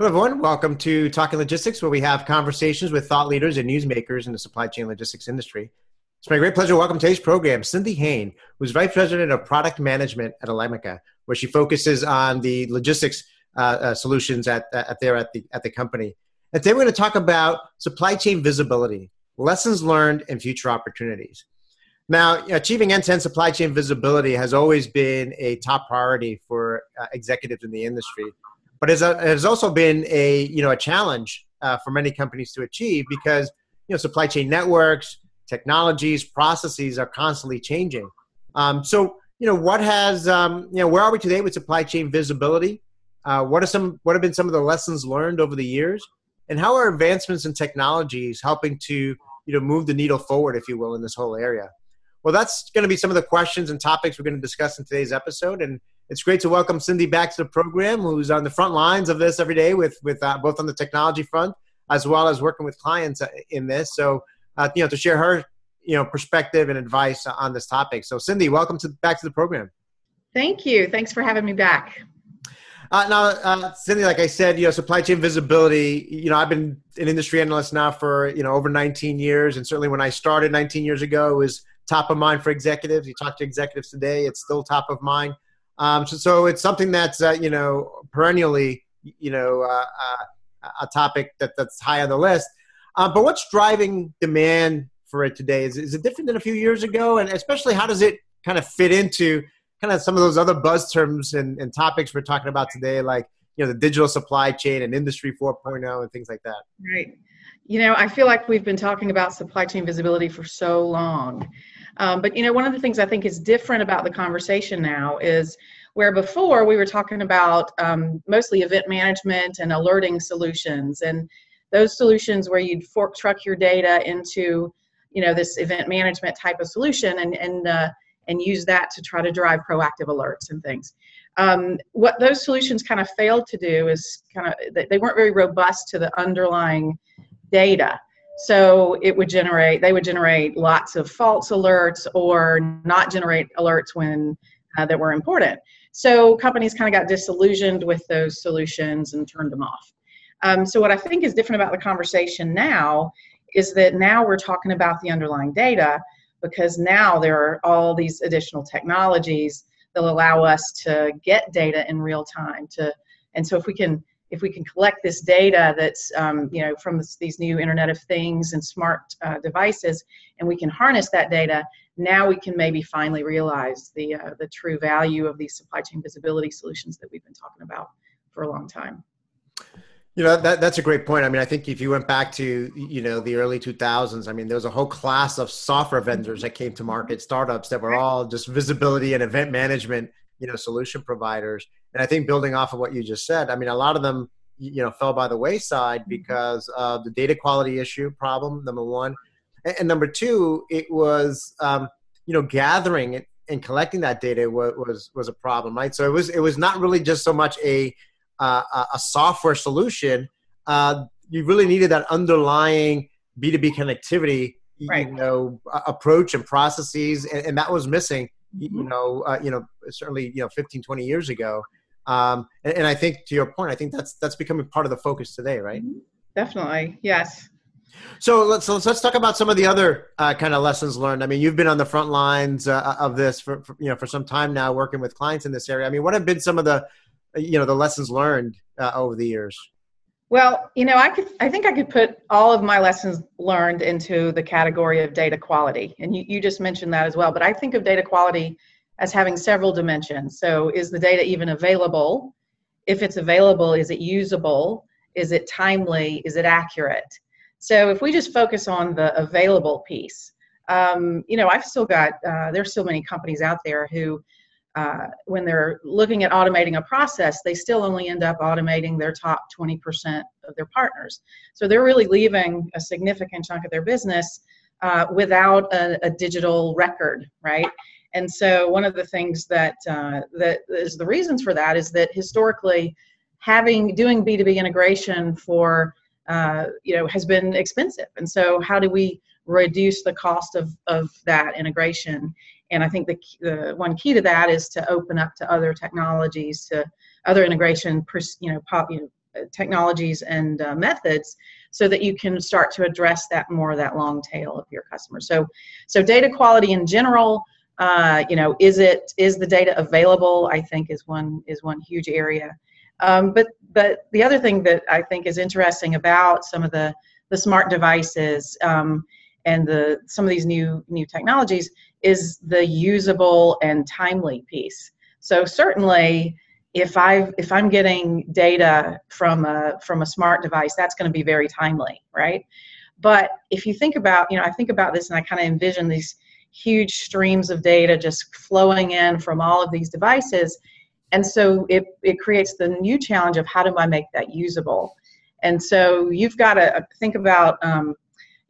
Hello, everyone. Welcome to Talking Logistics, where we have conversations with thought leaders and newsmakers in the supply chain logistics industry. It's my great pleasure to welcome today's program Cindy Hain, who's Vice President of Product Management at Elemica, where she focuses on the logistics uh, uh, solutions at, at there at the, at the company. And today we're going to talk about supply chain visibility, lessons learned, and future opportunities. Now, achieving end-to-end supply chain visibility has always been a top priority for uh, executives in the industry but it has also been a you know a challenge uh, for many companies to achieve because you know supply chain networks, technologies, processes are constantly changing. Um, so you know what has um, you know where are we today with supply chain visibility? Uh, what are some what have been some of the lessons learned over the years, and how are advancements in technologies helping to you know move the needle forward, if you will, in this whole area? Well, that's going to be some of the questions and topics we're going to discuss in today's episode, and it's great to welcome Cindy back to the program, who's on the front lines of this every day with with uh, both on the technology front as well as working with clients uh, in this. So, uh, you know, to share her you know perspective and advice on this topic. So, Cindy, welcome to back to the program. Thank you. Thanks for having me back. Uh, now, uh, Cindy, like I said, you know, supply chain visibility. You know, I've been an industry analyst now for you know over 19 years, and certainly when I started 19 years ago, it was top of mind for executives. You talk to executives today; it's still top of mind. Um, so, so, it's something that's uh, you know perennially you know uh, uh, a topic that, that's high on the list. Um, but what's driving demand for it today? Is, is it different than a few years ago? And especially, how does it kind of fit into kind of some of those other buzz terms and, and topics we're talking about today, like you know the digital supply chain and industry 4.0 and things like that? Right. You know, I feel like we've been talking about supply chain visibility for so long. Um, but you know, one of the things I think is different about the conversation now is where before we were talking about um, mostly event management and alerting solutions and those solutions where you'd fork truck your data into you know this event management type of solution and and uh, and use that to try to drive proactive alerts and things. Um, what those solutions kind of failed to do is kind of they weren't very robust to the underlying data. So it would generate, they would generate lots of false alerts or not generate alerts when uh, that were important. So companies kind of got disillusioned with those solutions and turned them off. Um, so what I think is different about the conversation now is that now we're talking about the underlying data because now there are all these additional technologies that allow us to get data in real time to and so if we can if we can collect this data that's um, you know from this, these new internet of things and smart uh, devices and we can harness that data now we can maybe finally realize the uh, the true value of these supply chain visibility solutions that we've been talking about for a long time. You know that, that's a great point. I mean i think if you went back to you know the early 2000s i mean there was a whole class of software vendors that came to market startups that were all just visibility and event management you know solution providers and I think building off of what you just said, I mean, a lot of them, you know, fell by the wayside mm-hmm. because of the data quality issue problem, number one. And, and number two, it was, um, you know, gathering and collecting that data was, was, was a problem, right? So it was, it was not really just so much a, uh, a software solution. Uh, you really needed that underlying B2B connectivity, right. you know, approach and processes. And, and that was missing, mm-hmm. you know, uh, you know, certainly, you know, 15, 20 years ago. Um, and, and, I think to your point, I think that's that's becoming part of the focus today, right? Mm-hmm. Definitely, yes. So let's let's, let's talk about some of the other uh, kind of lessons learned. I mean, you've been on the front lines uh, of this for, for, you know for some time now, working with clients in this area. I mean, what have been some of the you know the lessons learned uh, over the years? Well, you know, I could I think I could put all of my lessons learned into the category of data quality, and you, you just mentioned that as well. But I think of data quality as having several dimensions. So, is the data even available? If it's available, is it usable? Is it timely? Is it accurate? So, if we just focus on the available piece, um, you know, I've still got, uh, there's so many companies out there who, uh, when they're looking at automating a process, they still only end up automating their top 20% of their partners. So they're really leaving a significant chunk of their business uh, without a, a, digital record, right? And so one of the things that uh, that is the reasons for that is that historically, having doing B two B integration for uh, you know has been expensive. And so how do we reduce the cost of of that integration? And I think the the one key to that is to open up to other technologies, to other integration, you know, pop, you know technologies and uh, methods so that you can start to address that more that long tail of your customers so so data quality in general uh, you know is it is the data available? I think is one is one huge area. Um, but but the other thing that i think is interesting about some of the the smart devices um, and the some of these new new technologies is the usable and timely piece. So certainly if i if i'm getting data from a from a smart device that's going to be very timely right? But if you think about you know i think about this and i kind of envision these huge streams of data just flowing in from all of these devices. And so it, it creates the new challenge of how do i make that usable? And so you've got to think about um,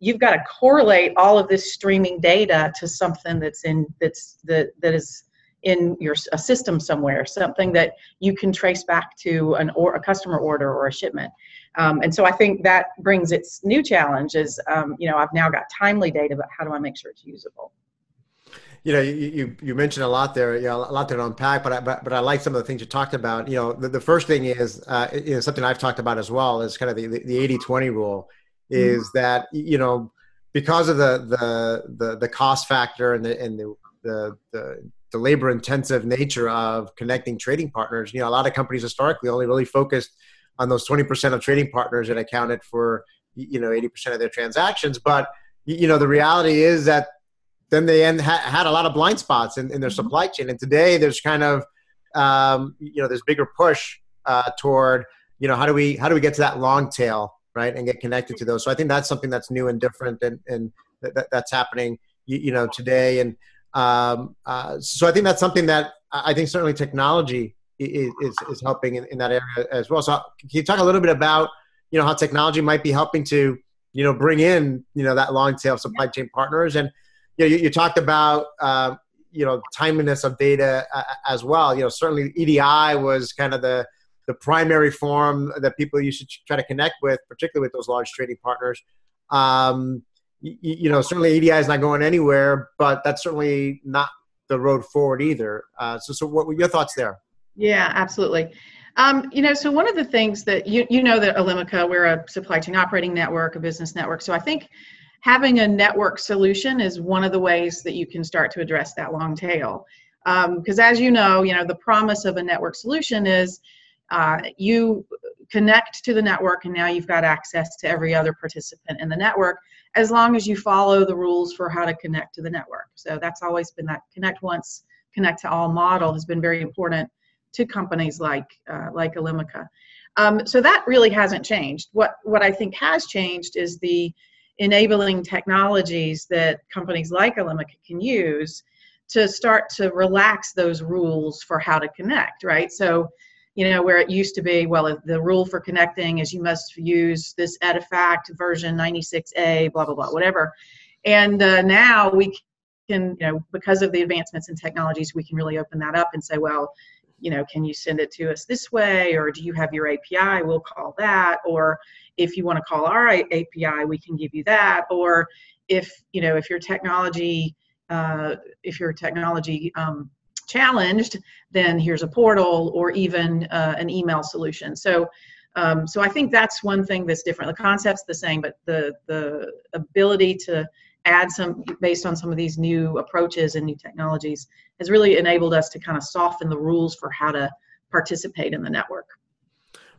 you've got to correlate all of this streaming data to something that's in that's that that is in your a system somewhere something that you can trace back to an or a customer order or a shipment. Um, and so i think that brings its new challenge is um, you know i've now got timely data but how do i make sure it's usable you know, you, you, you mentioned a lot there, you know, a lot to unpack, but I, but, but I like some of the things you talked about. You know, the, the first thing is, uh, you know, something I've talked about as well is kind of the, the 80 20 rule is mm-hmm. that, you know, because of the, the, the, the cost factor and the, and the, the, the, the labor intensive nature of connecting trading partners, you know, a lot of companies historically only really focused on those 20% of trading partners that accounted for, you know, 80% of their transactions. But, you know, the reality is that then they end, ha- had a lot of blind spots in, in their mm-hmm. supply chain. And today there's kind of, um, you know, this bigger push uh, toward, you know, how do we how do we get to that long tail, right, and get connected to those. So I think that's something that's new and different, and and th- that's happening, you, you, know, today. And um, uh, so I think that's something that I think certainly technology is is, is helping in, in that area as well. So can you talk a little bit about, you know, how technology might be helping to, you know, bring in, you know, that long tail supply chain partners and you, know, you, you talked about uh, you know timeliness of data uh, as well. You know, certainly EDI was kind of the the primary form that people used to try to connect with, particularly with those large trading partners. Um, you, you, know, certainly EDI is not going anywhere, but that's certainly not the road forward either. Uh, so, so what were your thoughts there? Yeah, absolutely. Um, you know, so one of the things that you you know that Elemica, we're a supply chain operating network, a business network. So I think having a network solution is one of the ways that you can start to address that long tail. Because um, as you know, you know the promise of a network solution is uh, you connect to the network and now you've got access to every other participant in the network as long as you follow the rules for how to connect to the network. So that's always been that connect once, connect to all model has been very important to companies like uh, like Elemica. Um, so that really hasn't changed. What what I think has changed is the enabling technologies that companies like Elemica can use to start to relax those rules for how to connect, right? So, you know, where it used to be, well, the rule for connecting is you must use this Edifact version 96A, blah, blah, blah, whatever. And uh, now we can, you know, because of the advancements in technologies, we can really open that up and say, well, you know, can you send it to us this way? Or do you have your API? We'll call that. Or if you want to call our API, we can give you that. Or if, you know, if your technology, uh, if your technology um, challenged, then here's a portal or even uh, an email solution. So, um, so I think that's one thing that's different. The concept's the same, but the the ability to add some based on some of these new approaches and new technologies has really enabled us to kind of soften the rules for how to participate in the network.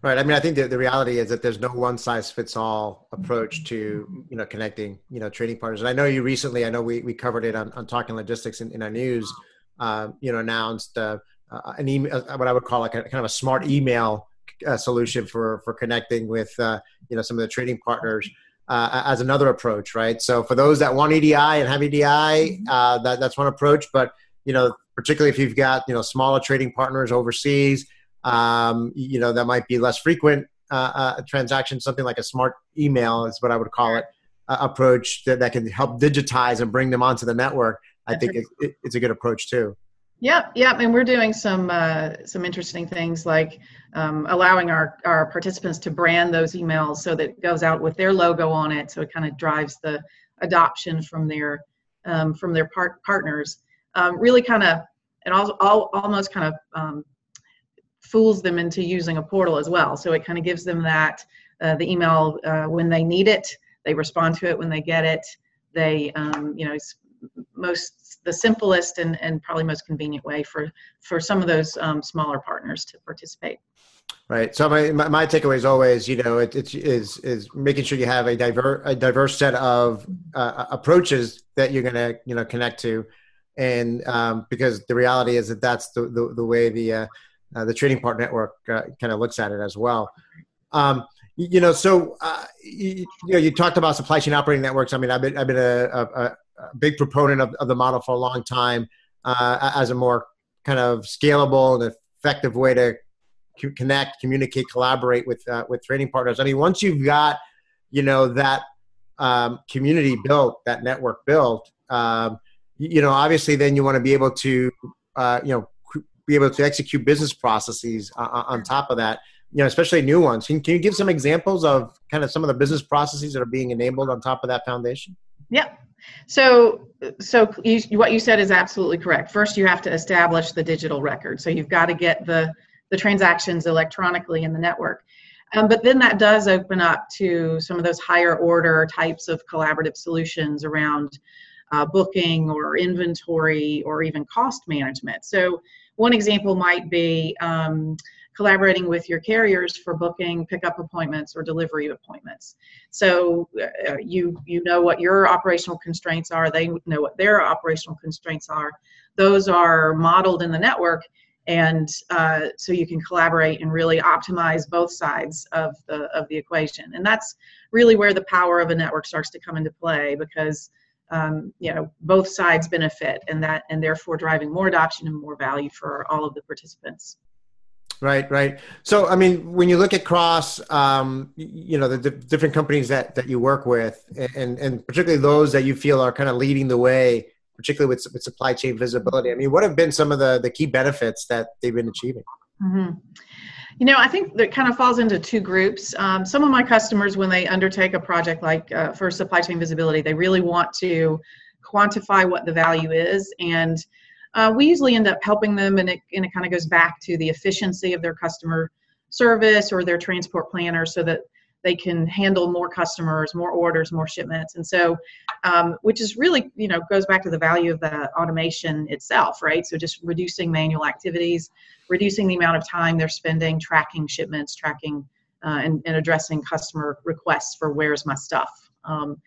Right. I mean, I think the, the reality is that there's no one size fits all approach to, you know, connecting, you know, trading partners. And I know you recently, I know we, we covered it on, on talking logistics in, in our news, uh, you know, announced uh, uh, an email, uh, what I would call like a kind of a smart email uh, solution for, for connecting with, uh, you know, some of the trading partners uh, as another approach, right? So for those that want EDI and have EDI, that, that's one approach. But you know, particularly if you've got you know smaller trading partners overseas, um, you know that might be less frequent uh, uh transactions. Something like a smart email is what I would call it uh, approach that, that can help digitize and bring them onto the network. I think it, it, it's a good approach too. Yep, yep, and we're doing some uh, some interesting things like um, allowing our our participants to brand those emails so that it goes out with their logo on it, so it kind of drives the adoption from their um, from their part- partners. Um, really, kind of and also all, almost kind of um, fools them into using a portal as well. So it kind of gives them that uh, the email uh, when they need it, they respond to it when they get it. They, um, you know, it's most the simplest and, and probably most convenient way for for some of those um, smaller partners to participate. Right. So my, my, my takeaway is always, you know, it, it's is is making sure you have a diverse a diverse set of uh, approaches that you're going to you know connect to, and um, because the reality is that that's the the, the way the uh, the trading part network uh, kind of looks at it as well. Um, you know, so uh, you, you, know, you talked about supply chain operating networks. I mean, I've been I've been a, a, a big proponent of, of, the model for a long time uh, as a more kind of scalable and effective way to connect, communicate, collaborate with uh, with trading partners. I mean, once you've got you know that um, community built, that network built, um, you know, obviously, then you want to be able to uh, you know be able to execute business processes uh, on top of that. You know, especially new ones. Can, can you give some examples of kind of some of the business processes that are being enabled on top of that foundation? Yeah. So, so you, what you said is absolutely correct. First, you have to establish the digital record. So you've got to get the the transactions electronically in the network. Um, but then that does open up to some of those higher order types of collaborative solutions around uh, booking or inventory or even cost management. So, one example might be um, collaborating with your carriers for booking pickup appointments or delivery appointments. So uh, you you know what your operational constraints are. They know what their operational constraints are. Those are modeled in the network, and uh, so you can collaborate and really optimize both sides of the of the equation and that's really where the power of a network starts to come into play because um, you know both sides benefit and that and therefore driving more adoption and more value for all of the participants right right so i mean when you look at cross um, you know the different companies that that you work with and and particularly those that you feel are kind of leading the way particularly with, with supply chain visibility? I mean, what have been some of the, the key benefits that they've been achieving? Mm-hmm. You know, I think that kind of falls into two groups. Um, some of my customers, when they undertake a project like uh, for supply chain visibility, they really want to quantify what the value is. And uh, we usually end up helping them, and it, and it kind of goes back to the efficiency of their customer service or their transport planner so that they can handle more customers, more orders, more shipments, and so, um, which is really, you know, goes back to the value of the automation itself, right? So just reducing manual activities, reducing the amount of time they're spending tracking shipments, tracking uh, and, and, addressing customer requests for where's my stuff. Um,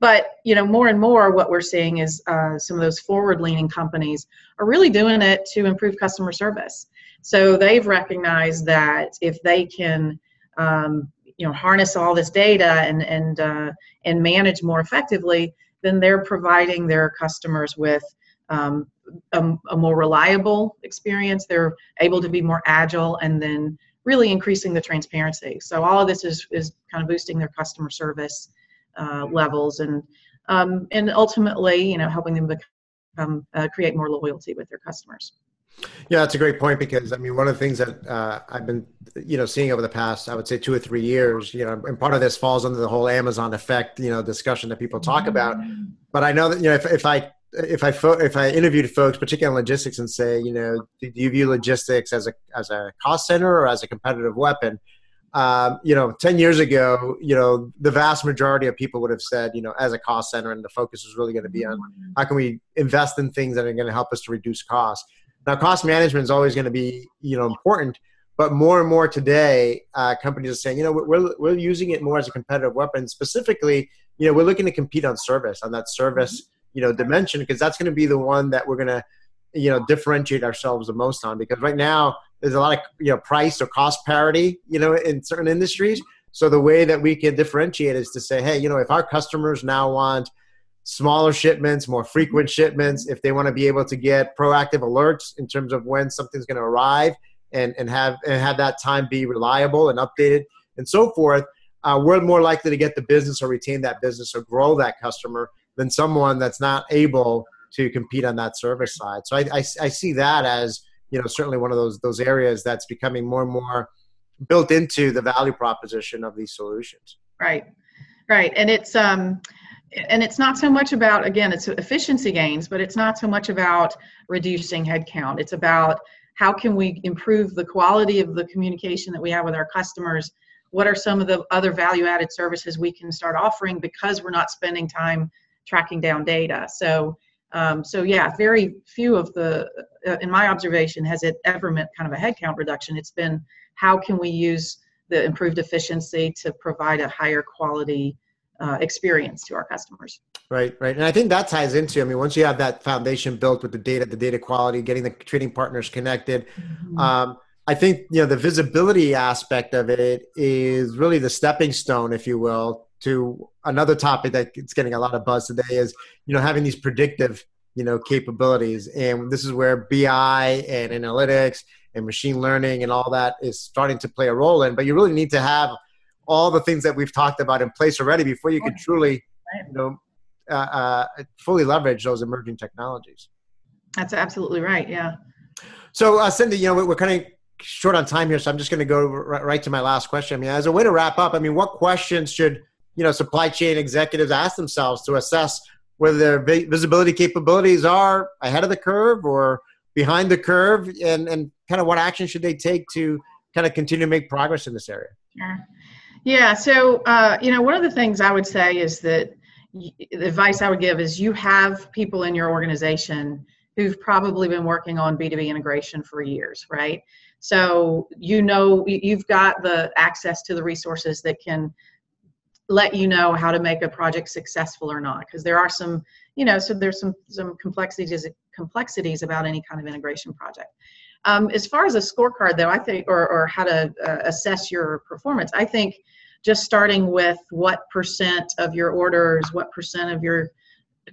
but you know, more and more, what we're seeing is uh, some of those forward-leaning companies are really doing it to improve customer service. So they've recognized that if they can um, you know harness all this data and and uh, and manage more effectively, then they're providing their customers with um, a, a, more reliable experience. They're able to be more agile, and then really increasing the transparency. So all of this is is kind of boosting their customer service uh, levels and um, and ultimately, you know, helping them become uh, create more loyalty with their customers. Yeah, that's a great point because I mean, one of the things that uh, I've been, you know, seeing over the past, I would say, two or three years, you know, and part of this falls under the whole Amazon effect, you know, discussion that people talk about. But I know that you know, if, if I if I fo- if I interviewed folks, particularly in logistics, and say, you know, do you view logistics as a as a cost center or as a competitive weapon? Um, you know, ten years ago, you know, the vast majority of people would have said, you know, as a cost center, and the focus is really going to be on how can we invest in things that are going to help us to reduce costs. Now, cost management is always going to be you know important, but more and more today, uh, companies are saying, you know, we're we're using it more as a competitive weapon. Specifically, you know, we're looking to compete on service, on that service, you know, dimension, because that's going to be the one that we're going to, you know, differentiate ourselves the most on. Because right now, there's a lot of you know price or cost parity, you know, in certain industries. So the way that we can differentiate is to say, hey, you know, if our customers now want smaller shipments, more frequent shipments, if they want to be able to get proactive alerts in terms of when something's going to arrive and, and have and have that time be reliable and updated and so forth, uh, we're more likely to get the business or retain that business or grow that customer than someone that's not able to compete on that service side. So I, I, I see that as you know certainly one of those those areas that's becoming more and more built into the value proposition of these solutions. Right, right, and it's um and it's not so much about again it's efficiency gains but it's not so much about reducing headcount. It's about how can we improve the quality of the communication that we have with our customers? What are some of the other value added services we can start offering because we're not spending time tracking down data? So um, so yeah very few of the uh, in my observation has it ever meant kind of a headcount reduction. It's been how can we use the improved efficiency to provide a higher quality uh, experience to our customers. Right, right. And I think that ties into, I mean, once you have that foundation built with the data, the data quality, getting the trading partners connected, mm-hmm. um, I think, you know, the visibility aspect of it is really the stepping stone, if you will, to another topic that it's getting a lot of buzz today is, you know, having these predictive, you know, capabilities. And this is where BI and analytics and machine learning and all that is starting to play a role in, but you really need to have – all the things that we've talked about in place already before you can truly, you know, uh, uh, fully leverage those emerging technologies. That's absolutely right. Yeah. So, uh, Cindy, you know, we're kind of short on time here, so I'm just going to go right, right to my last question. I mean, as a way to wrap up, I mean, what questions should you know supply chain executives ask themselves to assess whether their visibility capabilities are ahead of the curve or behind the curve, and and kind of what action should they take to kind of continue to make progress in this area? Sure. Yeah. So, uh, you know, one of the things I would say is that the advice I would give is you have people in your organization who've probably been working on B2B integration for years, right? So, you know, you've got the access to the resources that can let you know how to make a project successful or not because there are some you know so there's some some complexities complexities about any kind of integration project um, as far as a scorecard, though, I think, or, or how to uh, assess your performance, I think just starting with what percent of your orders, what percent of your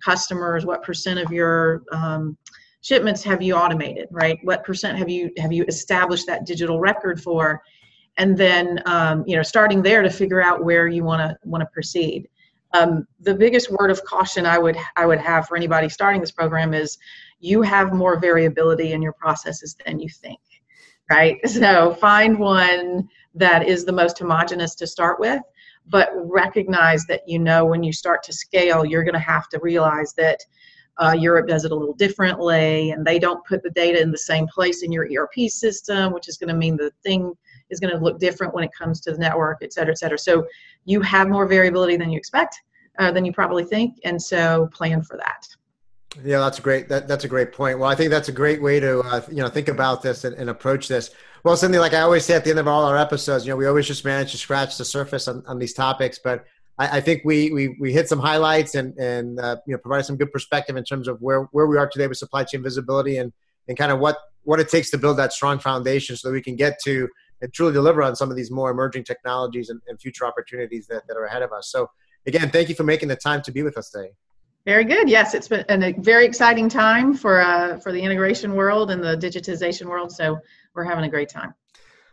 customers, what percent of your um, shipments have you automated, right? What percent have you have you established that digital record for? And then, um, you know, starting there to figure out where you want to want to proceed. Um, the biggest word of caution I would I would have for anybody starting this program is you have more variability in your processes than you think, right? So find one that is the most homogenous to start with, but recognize that you know when you start to scale, you're going to have to realize that uh, Europe does it a little differently, and they don't put the data in the same place in your ERP system, which is going to mean the thing is going to look different when it comes to the network, et cetera, et cetera. So you have more variability than you expect, uh, than you probably think, and so plan for that. Yeah, that's a great. That, that's a great point. Well, I think that's a great way to uh, you know think about this and, and, approach this. Well, something like I always say at the end of all our episodes, you know, we always just manage to scratch the surface on, on these topics, but I, I, think we, we we hit some highlights and and uh, you know provided some good perspective in terms of where where we are today with supply chain visibility and and kind of what what it takes to build that strong foundation so that we can get to and truly deliver on some of these more emerging technologies and, and future opportunities that, that are ahead of us. So again, thank you for making the time to be with us today. Very good. Yes, it's been a very exciting time for uh, for the integration world and the digitization world. So we're having a great time.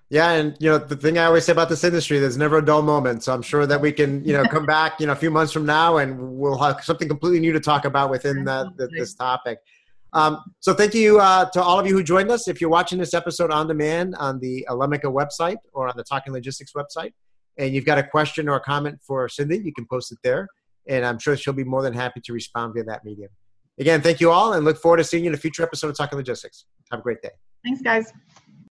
Yeah, and you know the thing I always say about this industry, there's never a dull moment. So I'm sure that we can, you know, come back, you know, a few months from now, and we'll have something completely new to talk about within the, the, this topic. Um, so thank you uh, to all of you who joined us. If you're watching this episode on demand on the Elemica website or on the Talking Logistics website, and you've got a question or a comment for Cindy, you can post it there and I'm sure she'll be more than happy to respond via that medium. Again, thank you all and look forward to seeing you in a future episode of Talking Logistics. Have a great day. Thanks, guys.